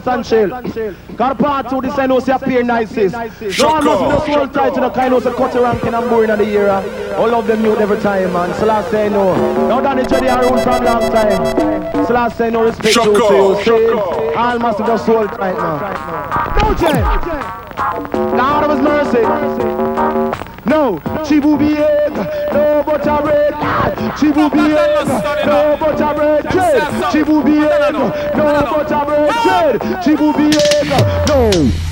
tight and chill. Got part two, this I know say appear nicest. No one must just hold tight to the kind of cut ranking and boring of the era. All of them new every time, man. So last say no. Now done it ready and rule from long time. So last say no respect to you. See? All must just hold tight, man. No, Jay. God of his mercy. No, Chibu behave, no but a red. Chibu behave, no but I a red trade Chibu behave, no but I a red trade Chibu behave, no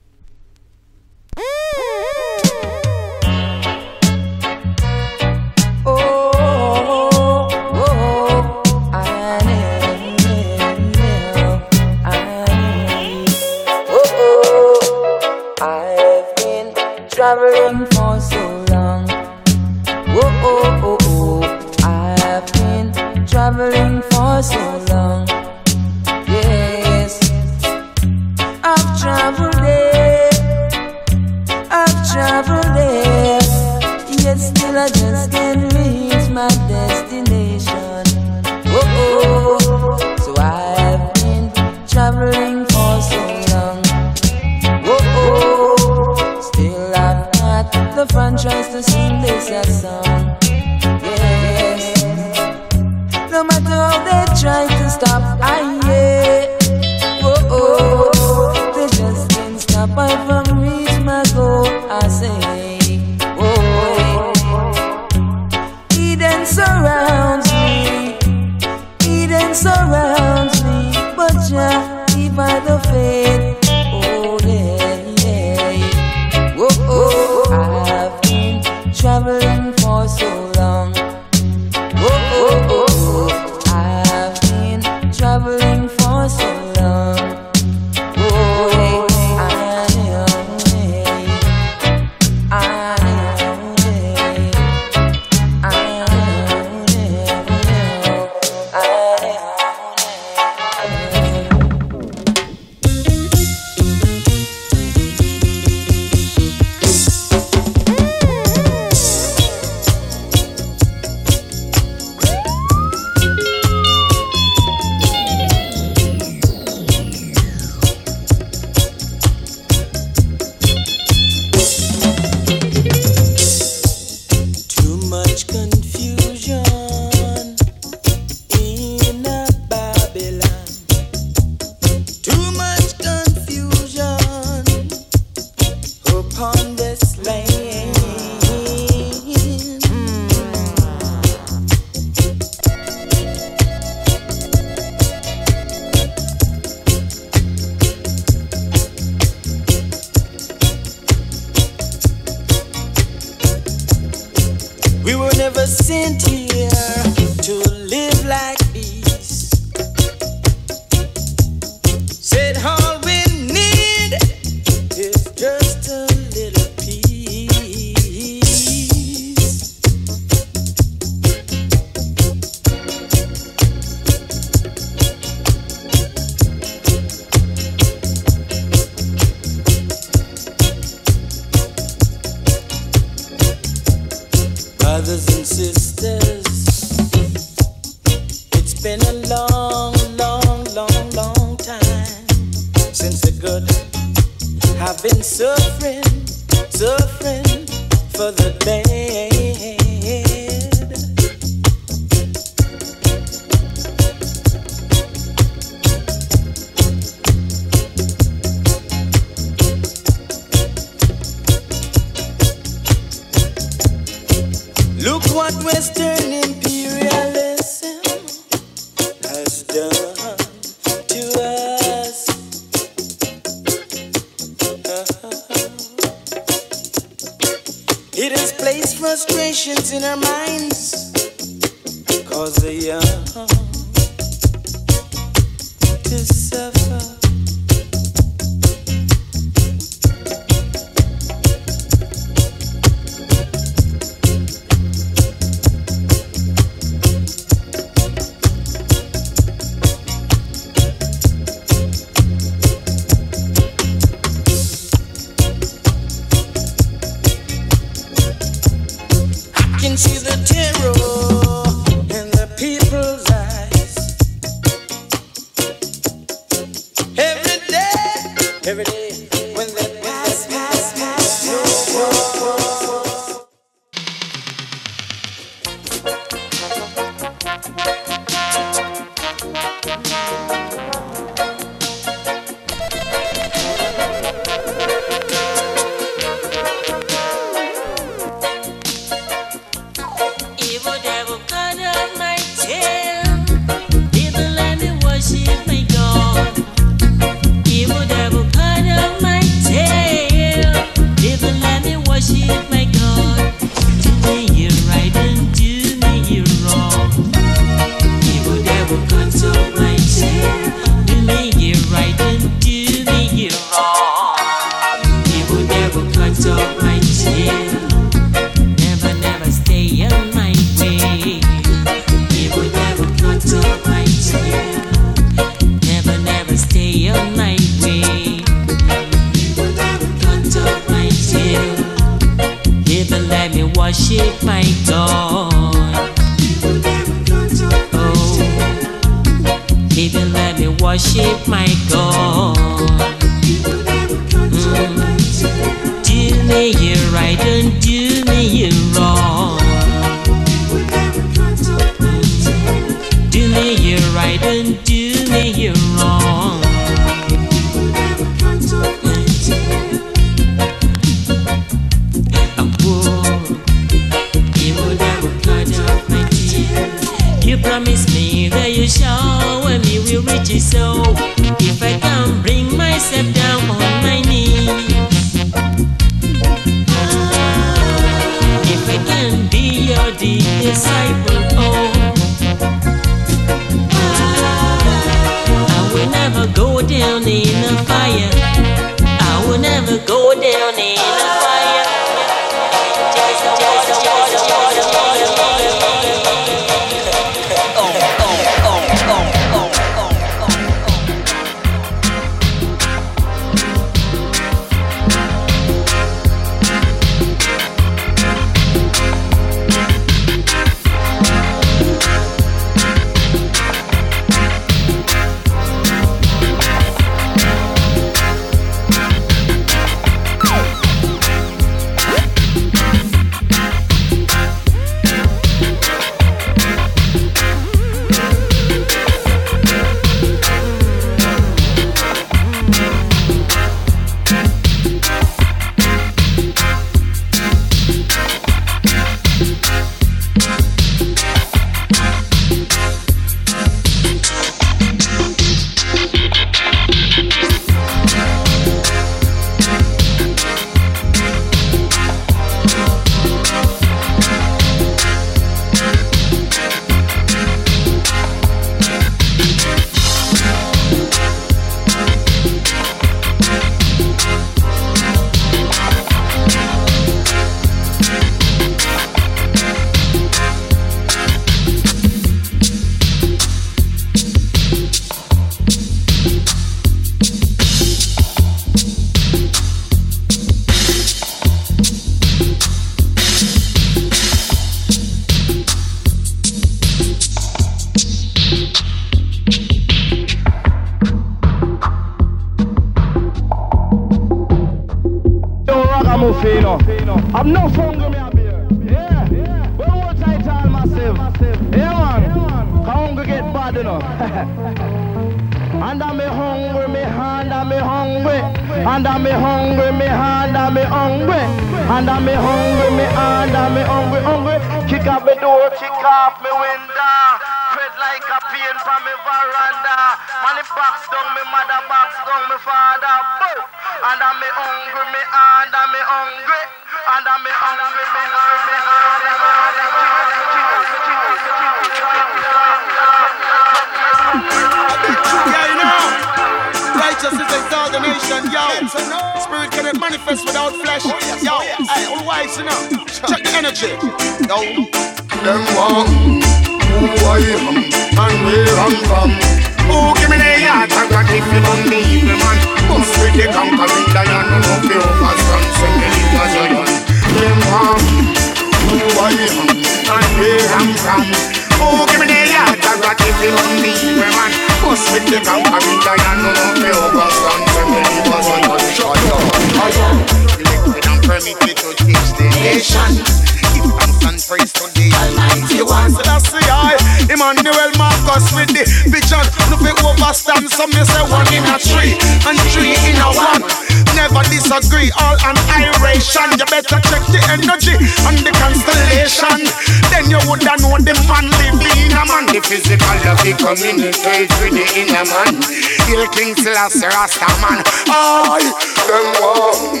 communicate with the inner man. Kill King Selassie Rasta man. I them one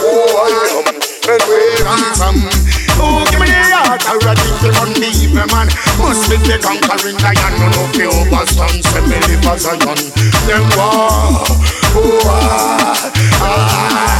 who I am and where I'm from. Oh, give me the heart, I ready to run the evil man. Must be the conquering lion, no no fear overstone. Send me live as a gun. Them one Oh I am.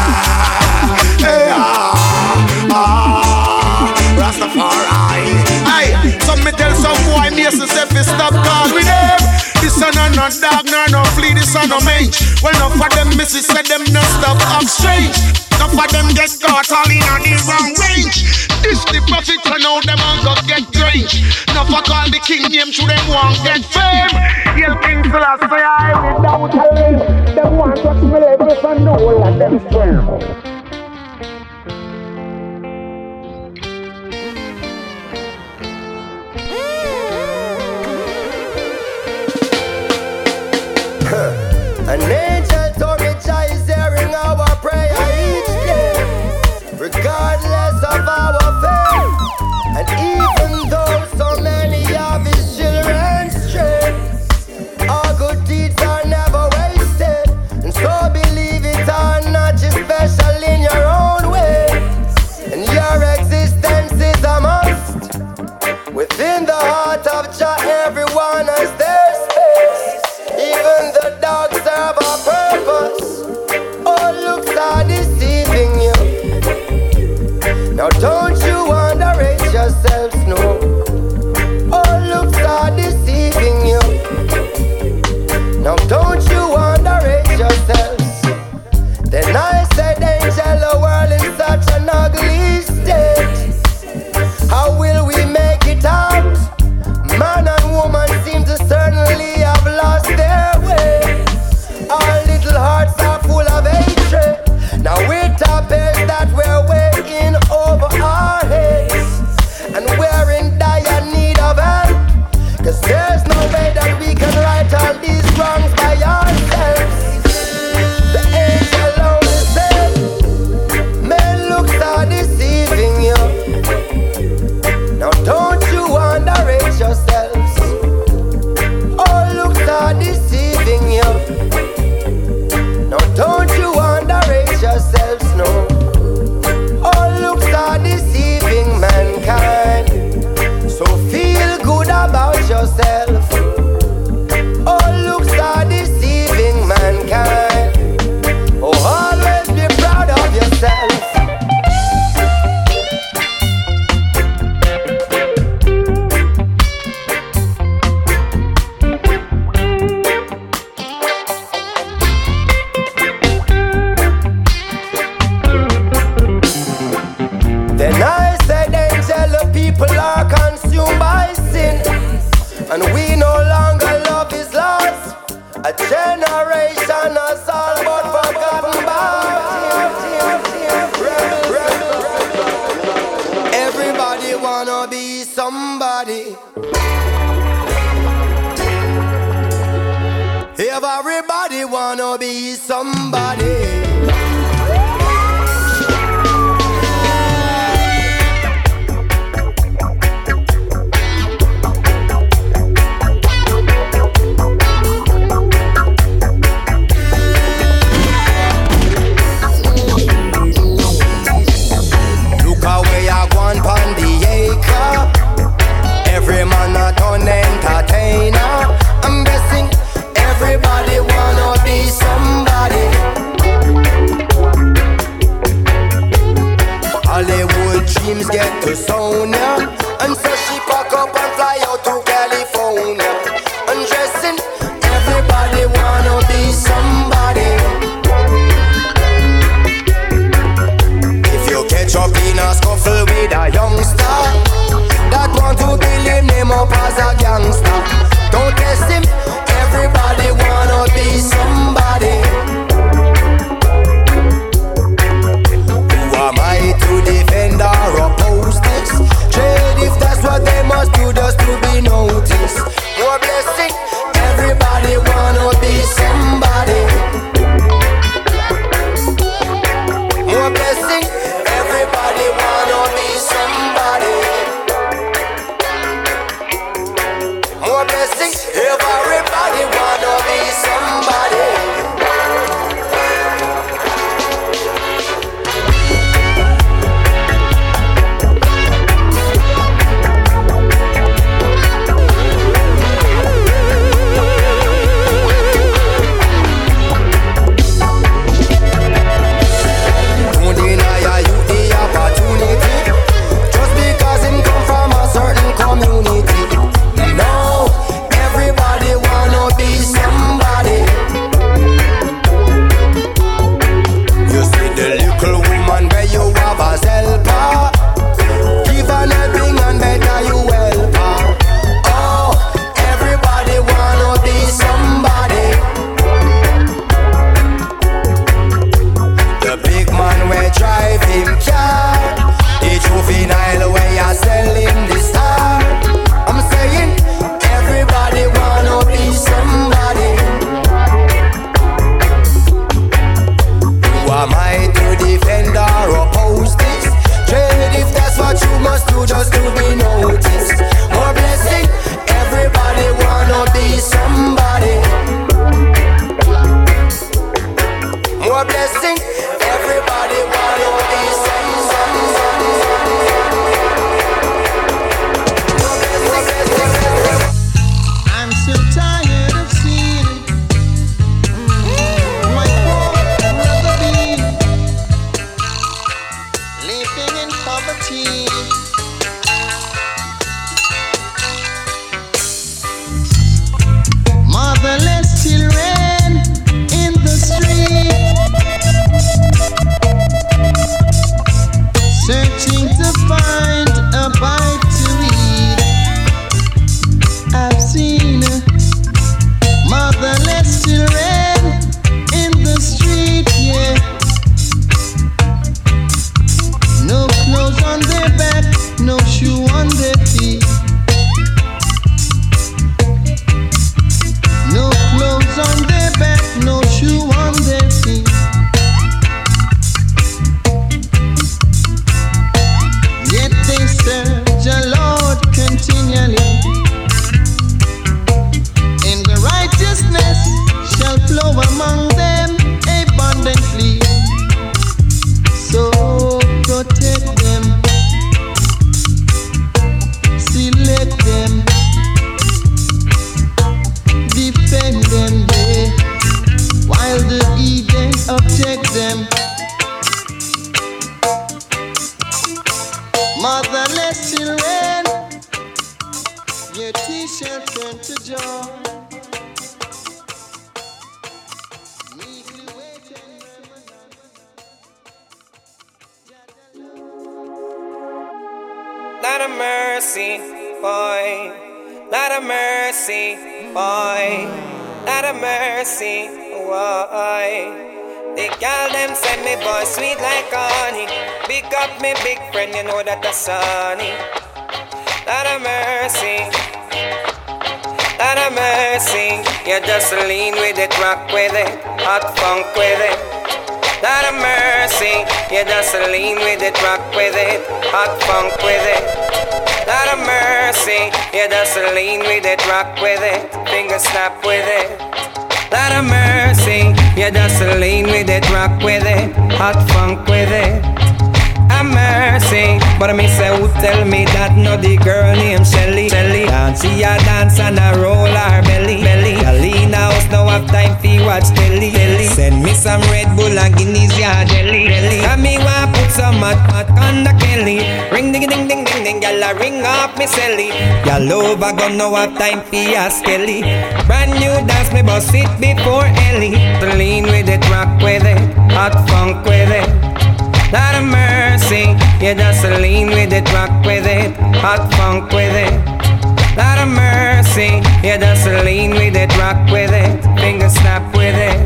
no dog, nor no flea, this on no mage. Well, enough of them misses said them no stuff exchange. Enough of them get caught all in on the wrong range. This the profit, and now them and go get strange. Now for call the king name, should them want get fame. Yeah, King Selassie, I without him. Them want to smell everything, no one of them swear. In the heart of Jah, everyone has their space. Even the dog Then I said, Angel, people are consumed by sin. And we no longer love is lost. A generation has all but forgotten about Everybody wanna be somebody. Everybody wanna be somebody. Lean with it, rock with it, finger snap with it. Lot of mercy, just lean with it, rock with it, hot funk with it A mercy. But me say, who tell me that no the girl named Shelly? Shelly, and she a dance and a roll her belly. Belly, Alina house now have time fi watch telly. telly. Send me some Red Bull and Guinness, yeah, jelly. jelly. And me want put some hot hot on the Kelly. Ring ding ding ding ding ding, gyal a ring up me celly. Gyal over gun now have time fi a skelly. Brand new dance me bust it before Ellie. Lean with it, rock with it, hot funk with it. Lot of mercy, you just a lean with it, rock with it, hot funk with it. Lot of mercy, you just a lean with it, rock with it, finger snap with it.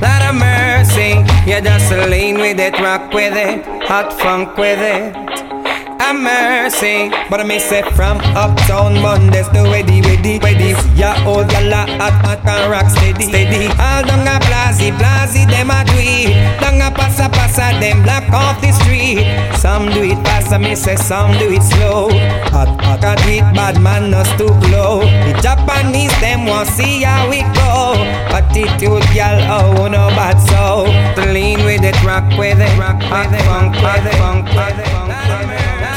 Lot of mercy, you just a lean with it, rock with it, hot funk with it have mercy. But I may say from uptown Mondays to Weddy, Weddy, Weddy. Yeah, oh, old gala at at and rock steady, steady. All down a blazy, blazy, them a do it. Down a passa, passa, them block off the street. Some do it fast, I may say some do it slow. Hot, hot, hot, it bad man, no stoop low. The Japanese, them want see how we go. Attitude, y'all, oh, no bad so. To lean with it, rock with it, rock with it, funk with it, funk with it.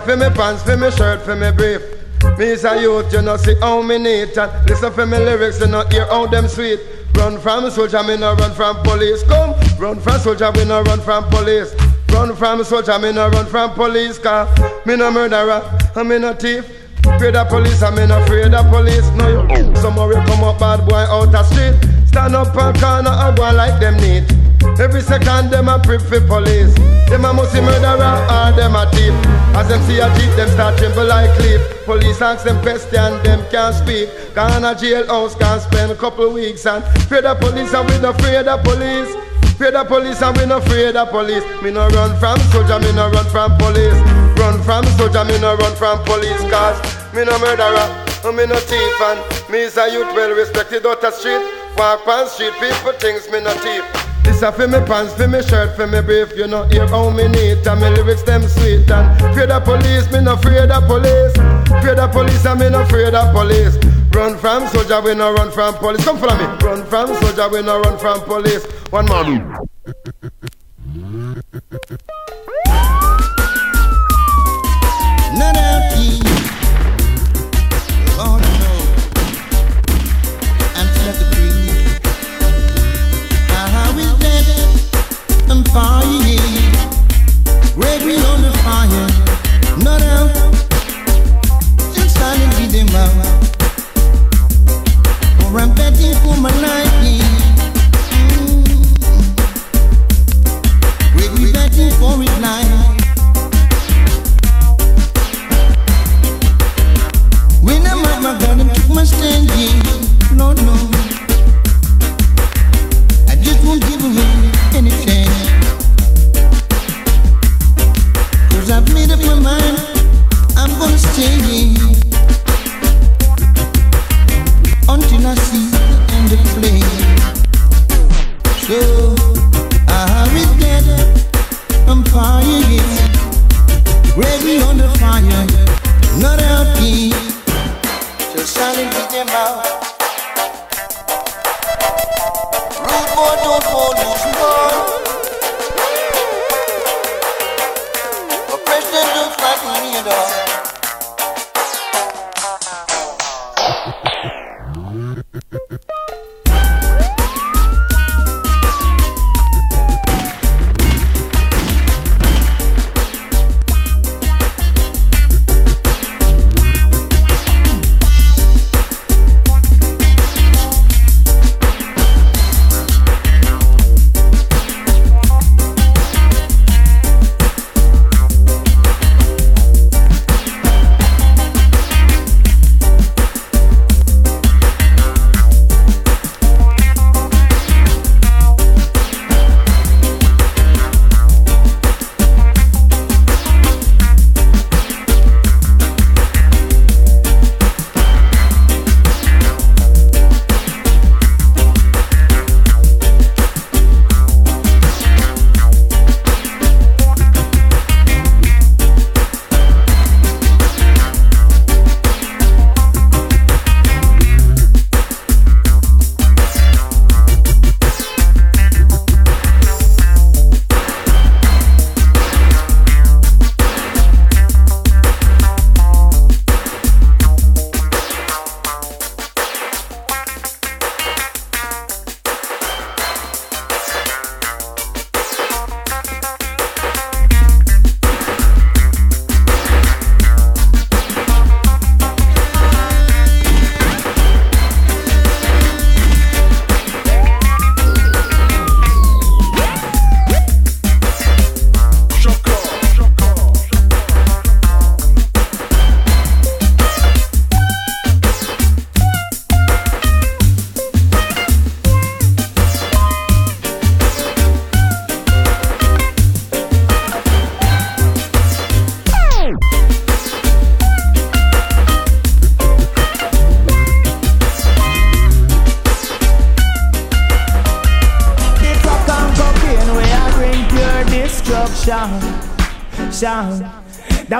For me pants, for me shirt, for me brief. Me is a youth, you know, see how me need and listen for me lyrics, you know, hear how them sweet. Run from a soldier, me no run from police. Come, run from soldier, we no run from police. Run from a soldier, me no run from police. Car me no murderer, and me no thief. Afraid of police, I me no afraid of police. No, you somewhere come up bad boy out the street. Stand up a corner, I go like them neat. Every second them a prep for police. Them a musty murderer or them a thief. As them see a jeep, them start tremble like leaf. Police ask them question, them can't speak. Gone a jailhouse, can't spend a couple weeks and fear the police and we no afraid the police. Fear the police and we no afraid the police. Me no run from soldier, me no run from police. Run from soldier, me no run from police. Cause me no murderer, and me no thief and me is a youth well respected out the street. Walk on street, people things me no thief. This a for me pants, for me shirt, for me brief. You know hear how me neat and me lyrics them sweet. And fear the police, me no afraid of police. Fear the police and me no afraid of police. Run from soldier, we no run from police. Come follow me. Run from soldier, we no run from police. One more. Not out fire. Ready on the fire. Not out. Just standing with them out. Or I'm betting for my life. Mm. Ready betting for it life. When I'm at my and took my stand, yeah. Lord, no.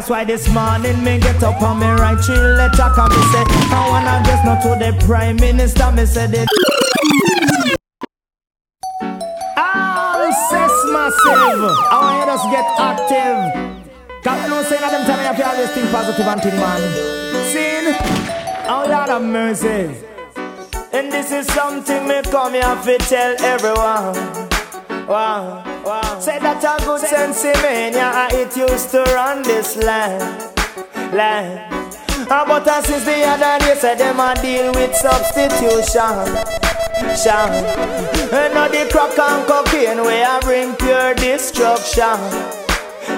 That's why this morning me get up on me right three letter Come me say I wanna just not to the prime minister. Me say the All says massive. I want you get active. Cause you know saying that them time you have to always think positive and think man. Sin. Oh Lord of mercy. And this is something me come here to tell everyone. Wow, Say that a good sense in yeah, it used to run this land, land. Uh, but uh, since the other day, say them a deal with substitution, shan. And now the crack and cocaine, we a bring pure destruction,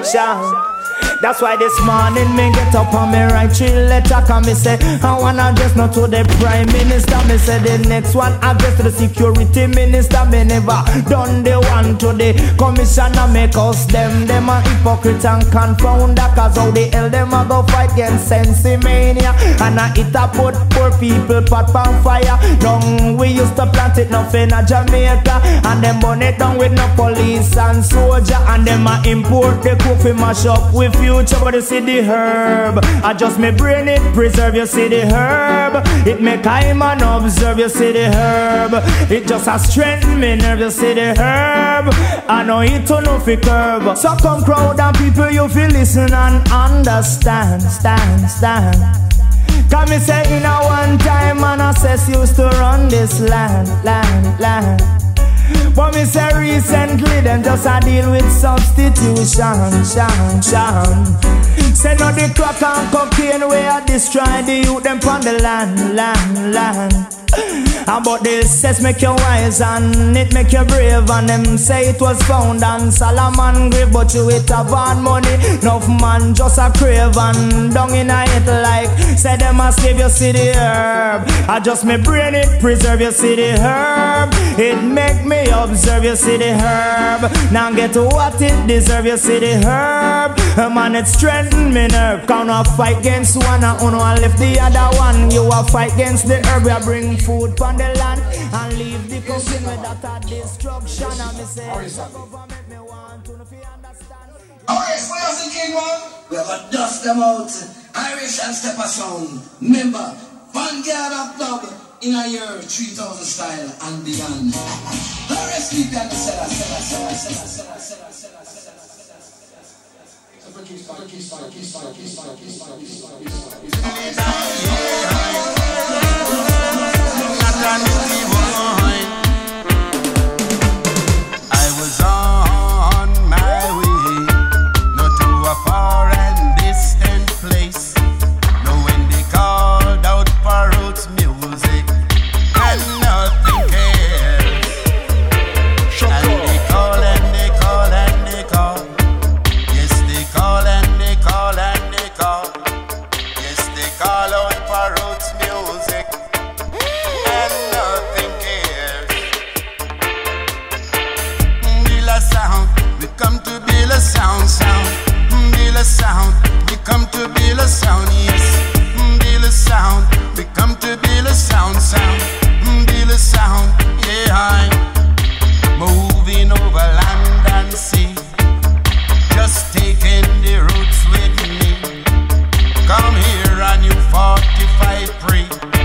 shan. That's why this morning me get up on me right three letter Come me say I wanna address not to the prime minister. Me say the next one address to the security minister. Me never done the one to the commissioner. Make us them them a hypocrite and confounder Cause how the hell them a go fight against sensimilla And I it a put poor people pot on fire Down we used to plant it nothing in Jamaica And them burn it down with no police and soldier And them a import the coffee mash up with future, but you see the herb. I just me brain it, preserve you see the herb. It make I man observe you see the herb. It just a strengthen me nerve you see the herb. I know it to no fi curb. So come crowd and people you feel listen and understand, stand, stand. Come me say in a one time man assess used to run this land, land, land. But me say recently them just a deal with substitution, shan, shan. Say no the crack and cocaine where I destroy the youth them on the land, land, land. And but this says make you wise and it make you brave. And them say it was found on Solomon grave But you it have on money. Enough man just a crave and down in a it like Say them a slave you see the herb. I just me brain it preserve you see the herb. It make me observe you see the herb. Now get what it deserve you see the herb. Man it strengthen me nerve. Can't fight against one and uno left the other one You a fight against the herb We bring food on the land and leave the cooking with that a destruction. And me say, the government me want to know if you understand. Alright, Squares and King One, we have a dust them out. Iration Steppas sound. Remember, Vanguard of Dub in a year 3000 style and beyond. Alright, keep on the cellar, cellar, cellar, cellar, cellar, cellar, cellar, cellar. Kiss, kiss, kiss, kiss, kiss, kiss, kiss, kiss, kiss, kiss, running sound, yes. Mm, build a sound, we come to build a sound, sound. Mm, build a sound, yeah. I'm moving over land and sea, just taking the roots with me. Come here and you 45 pre,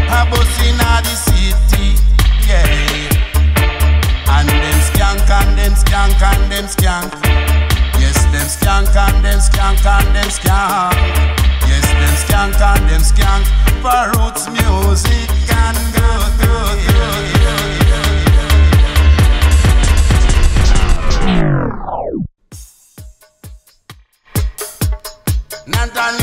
a bus in the city, yeah. And them skank and them skank and them skank. Skank and them skank and them skank. Yes, them skank and them skank. For roots music and go, go, go, Natality, boy.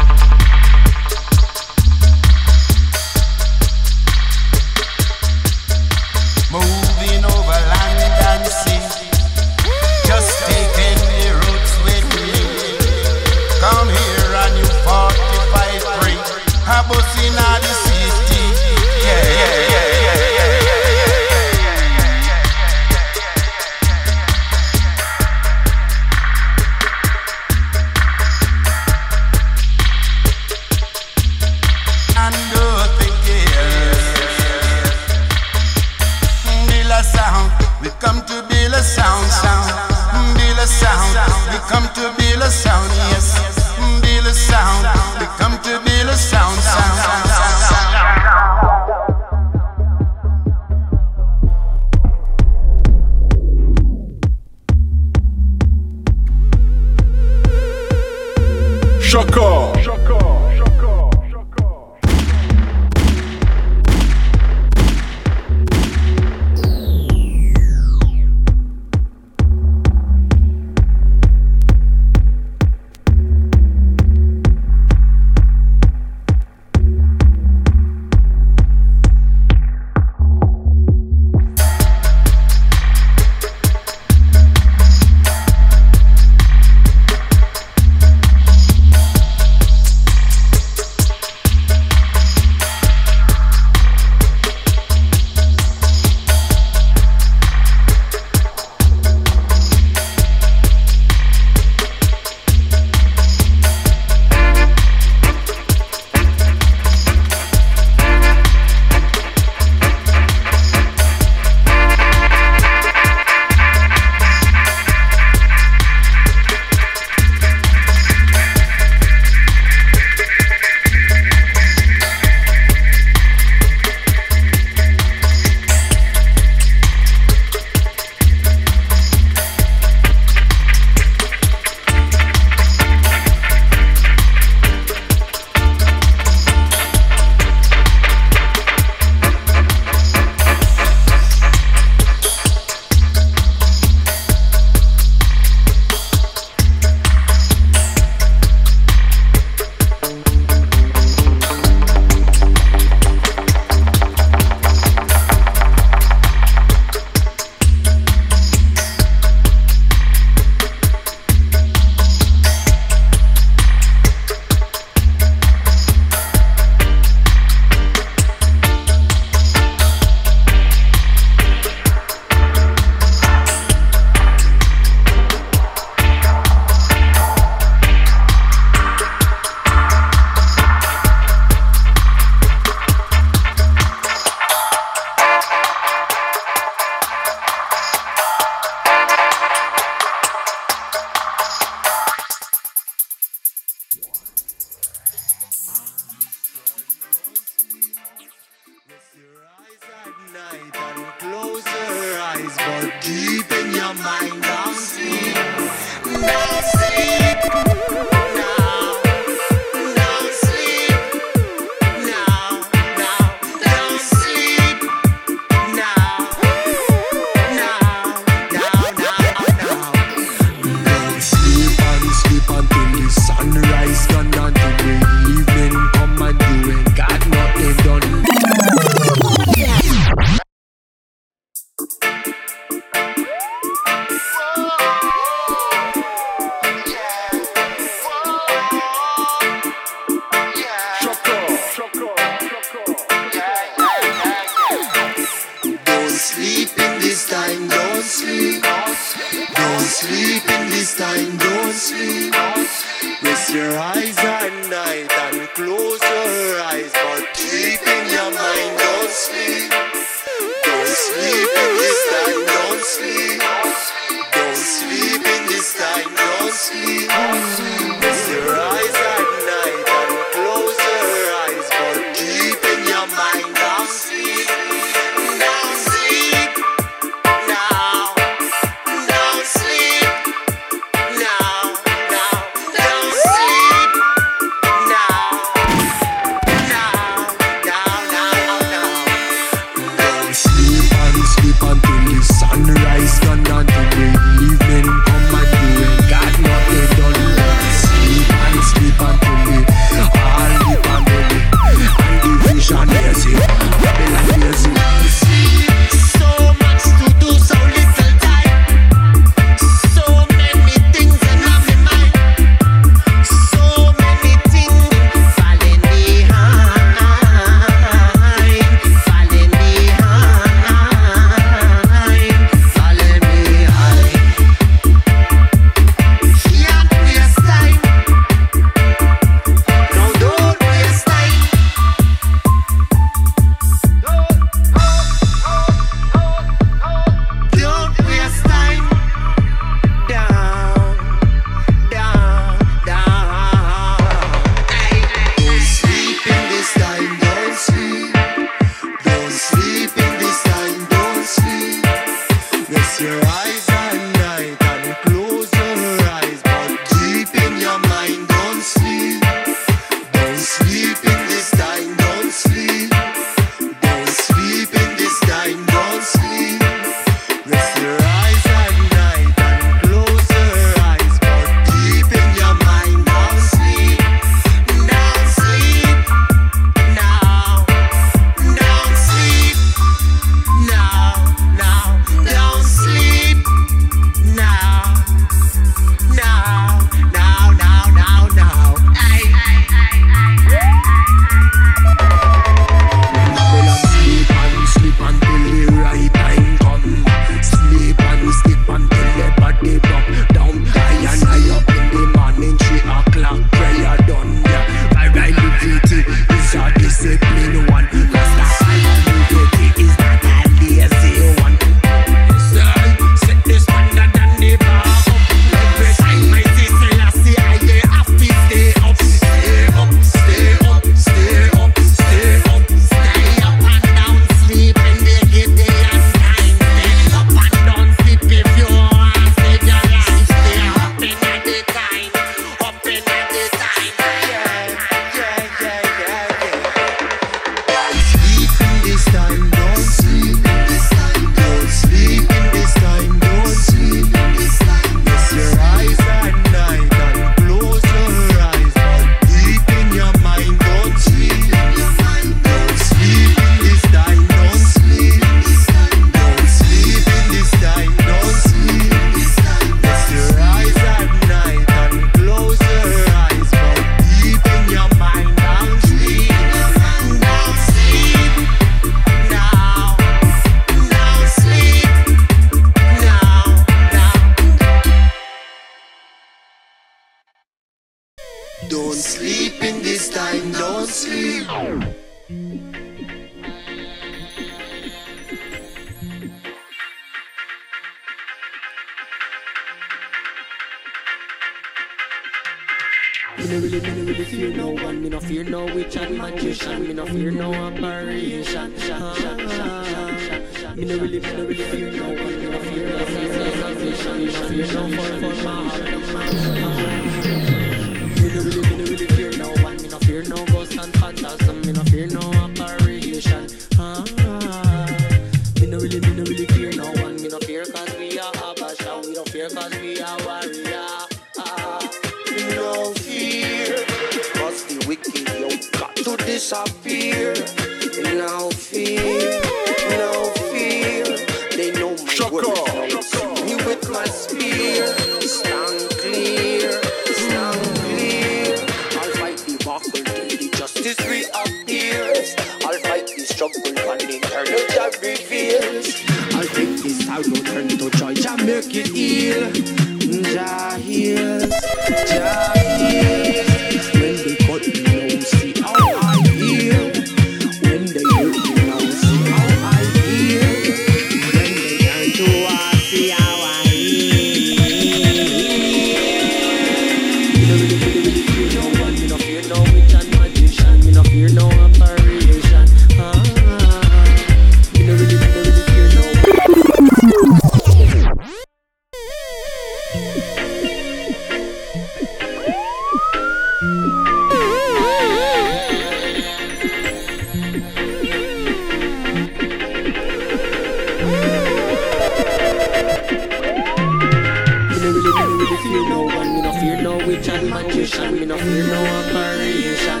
me fear no one, me no fear no witch and magician, me no fear no operation.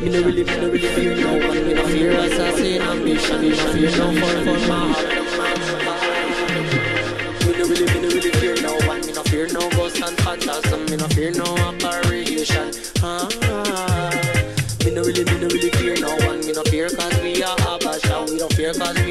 Me no really, me no really fear no one, me no fear assassin ambition, me no fear no fall for my heart. Me no really, me no really fear no one, me no fear no ghost and phantasm, me no fear no operation. Ah, me no really, me no really fear no one, me no fear 'cause we are Abasha, we don't fear 'cause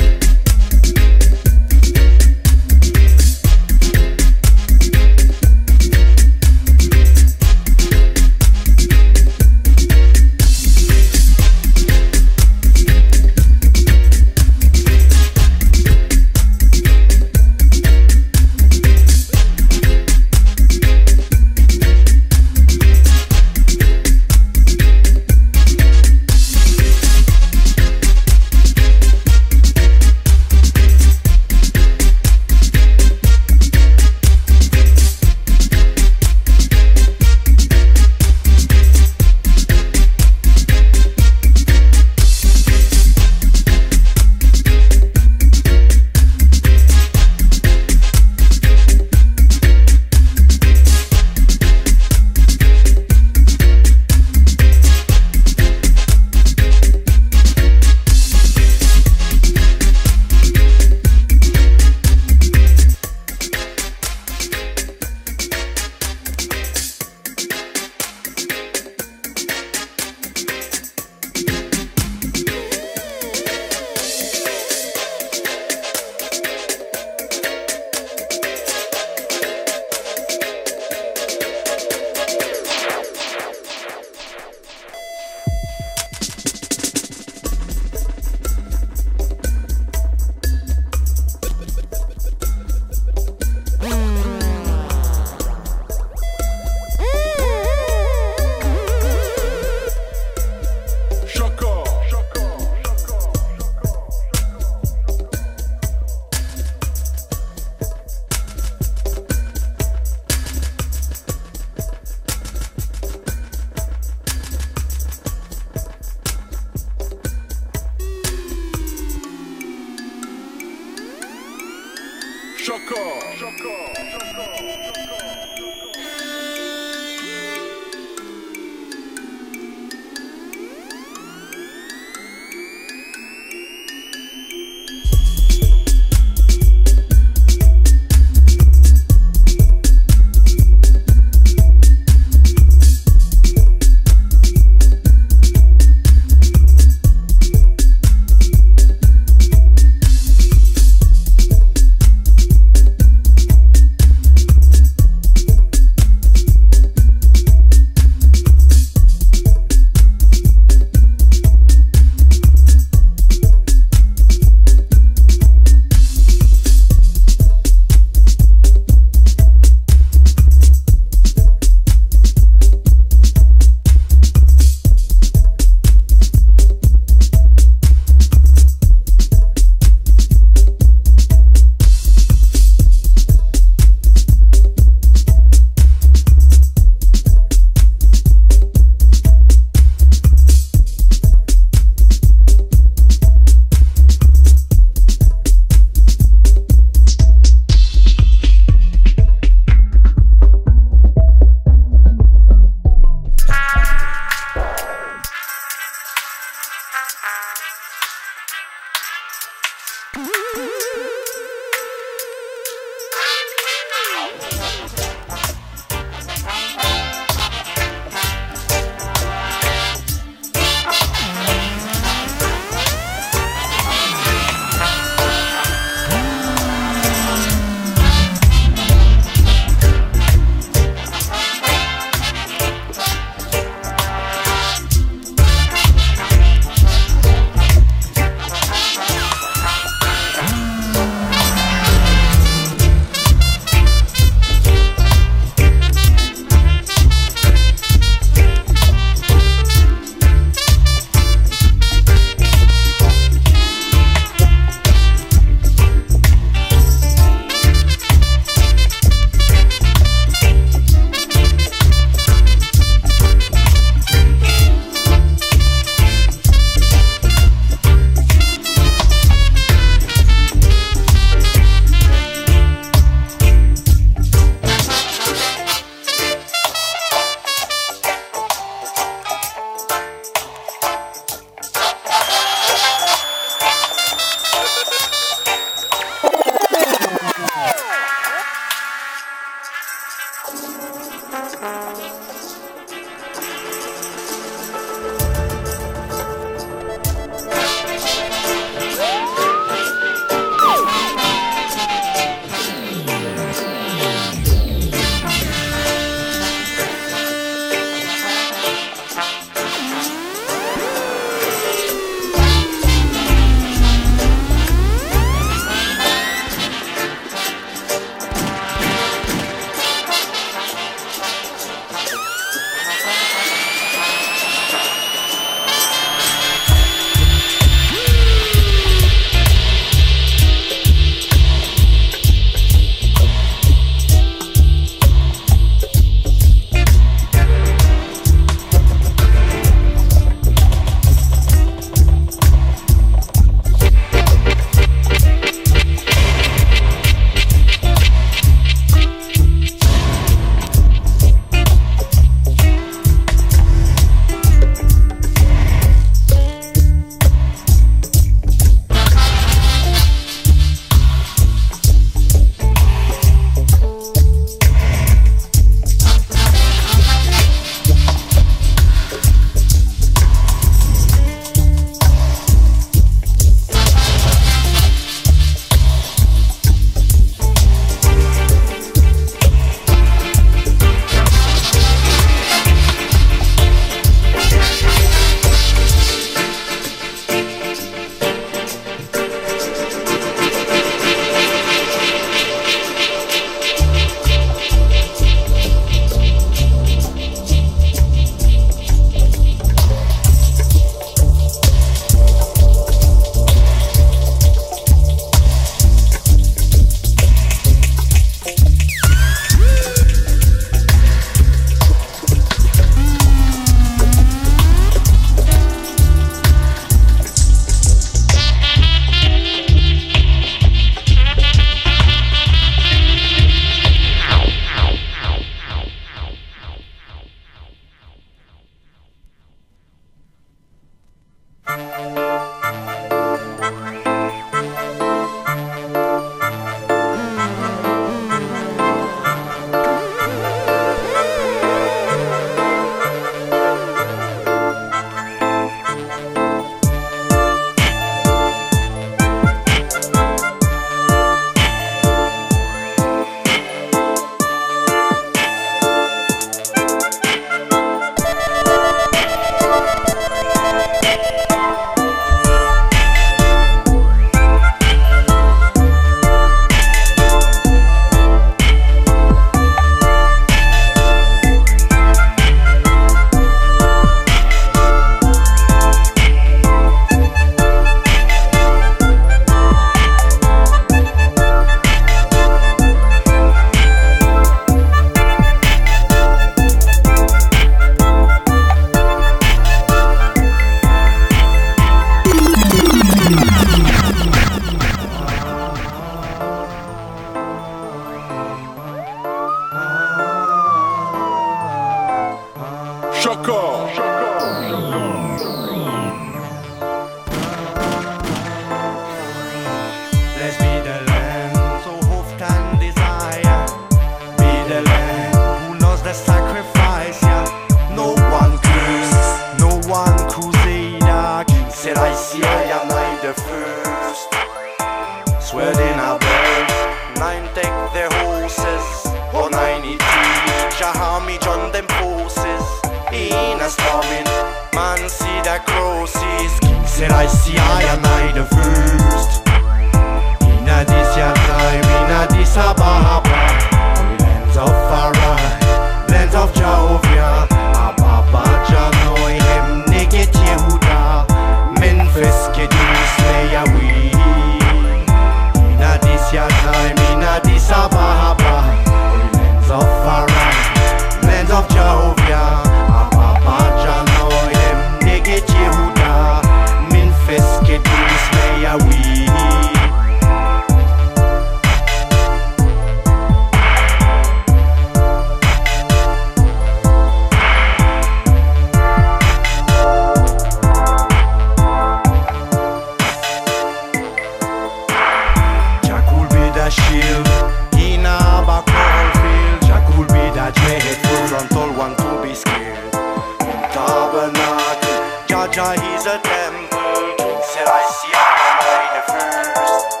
a temple. King Selassie I the first.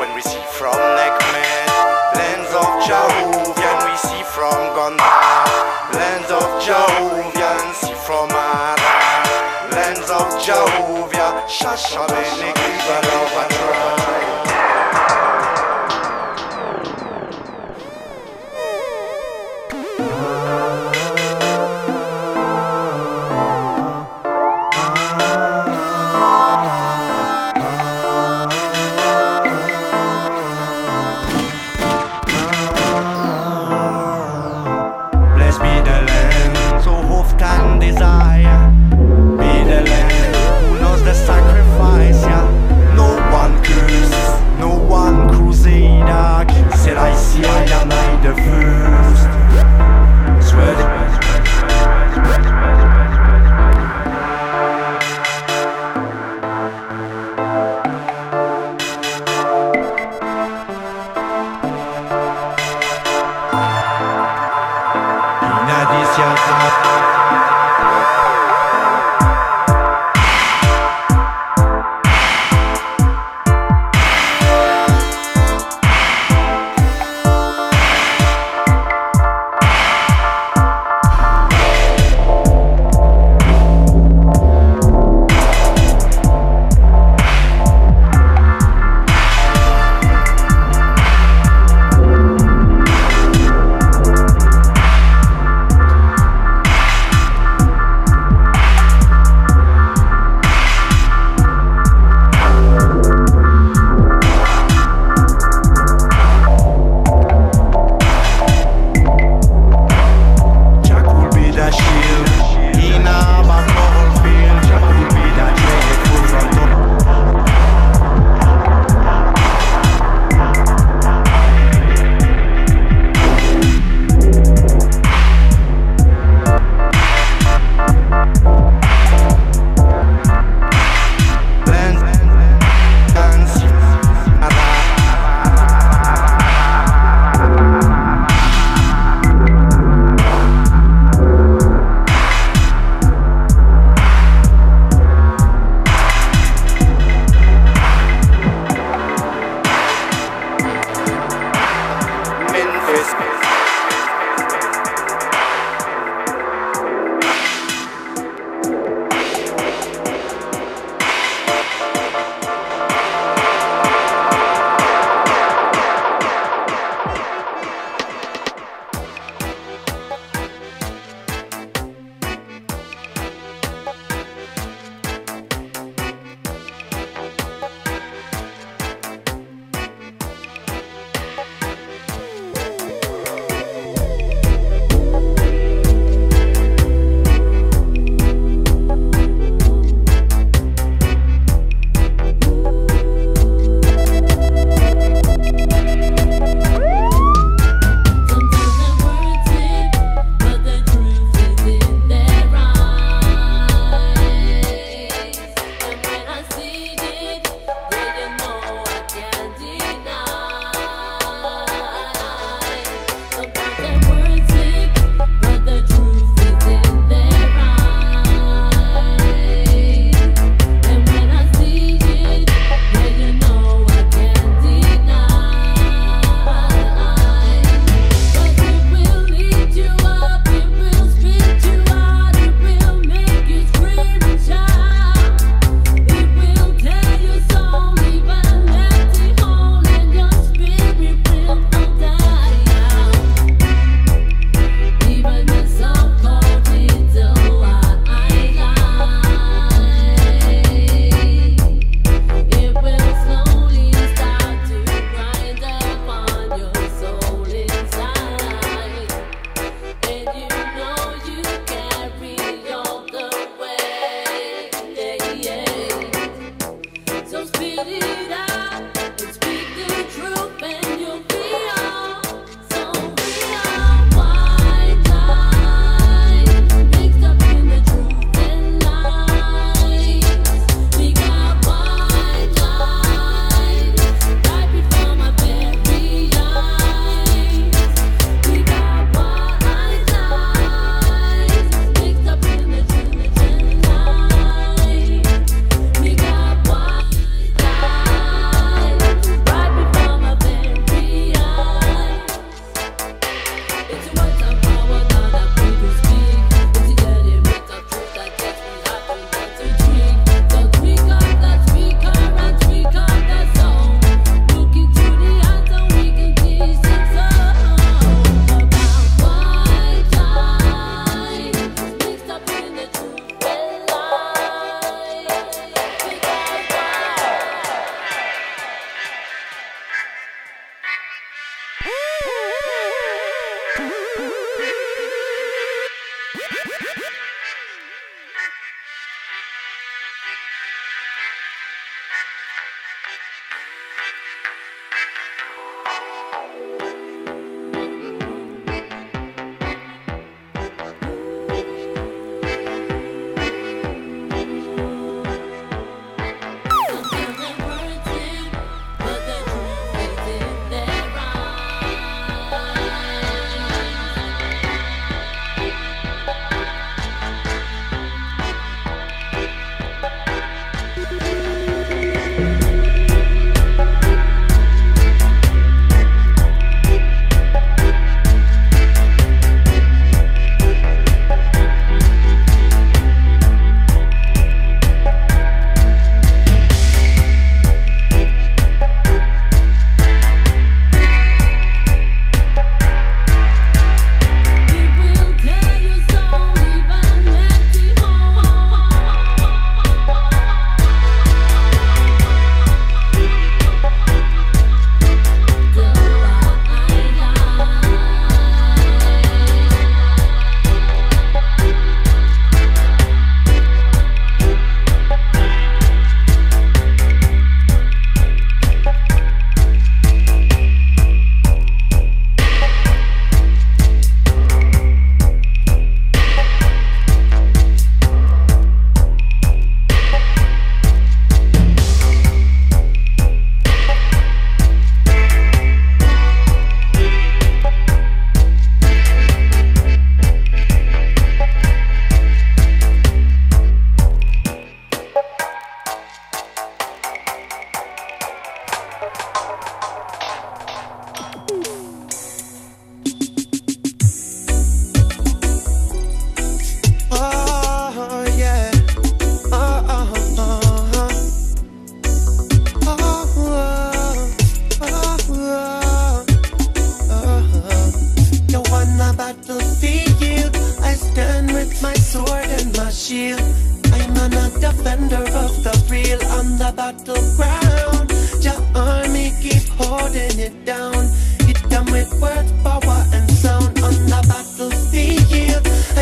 When we see from Nekmet Lands of Jehovian We see from Gondar. Lands of Jehovian See from Ara Lands of Jehovia Shasha Benegri Balavatra Chris.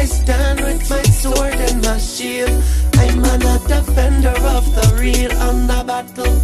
I stand with my sword and my shield. I'm an defender of the real on the battlefield.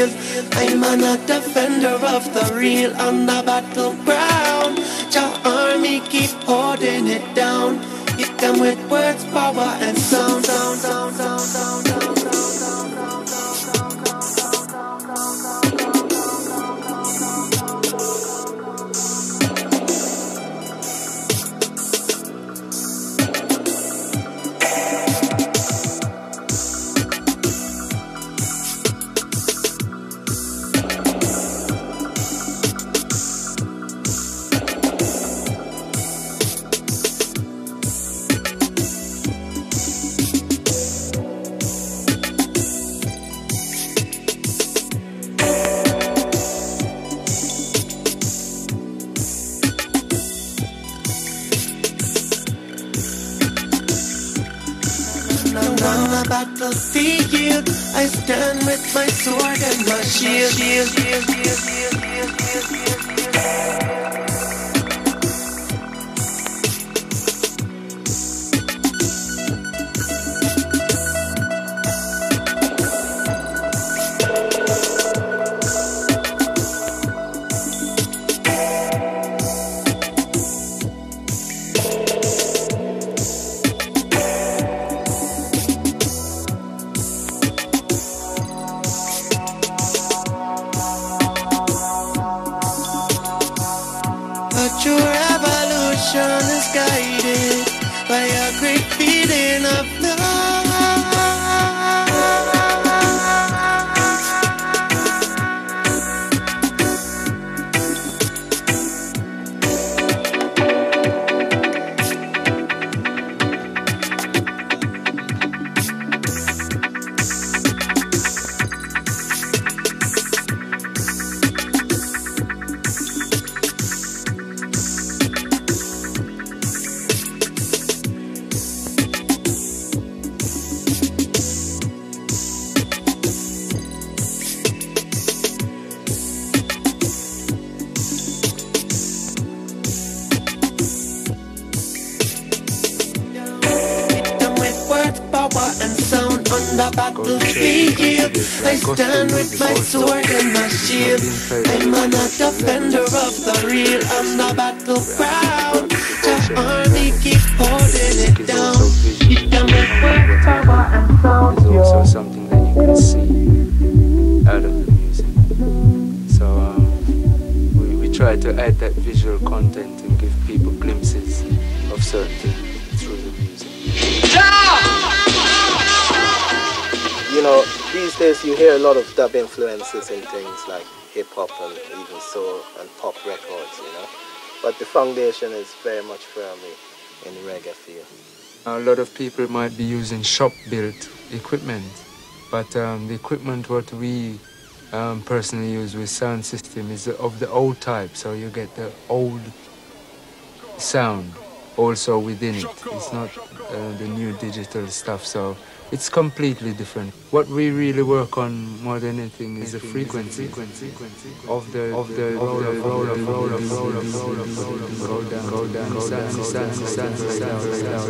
I'm an defender of the real on the battleground. and I'm about to see you. I stand with my sword and my shield. shield, shield, shield a lot of dub influences in things like hip hop and even soul and pop records, you know. But the foundation is very much firmly in reggae feel. A lot of people might be using shop-built equipment, but um, the equipment what we um, personally use with sound system is of the old type, so you get the old sound also within it. It's not uh, the new digital stuff, so it's completely different. What we really work on more than anything is the frequency of the of the of of of of of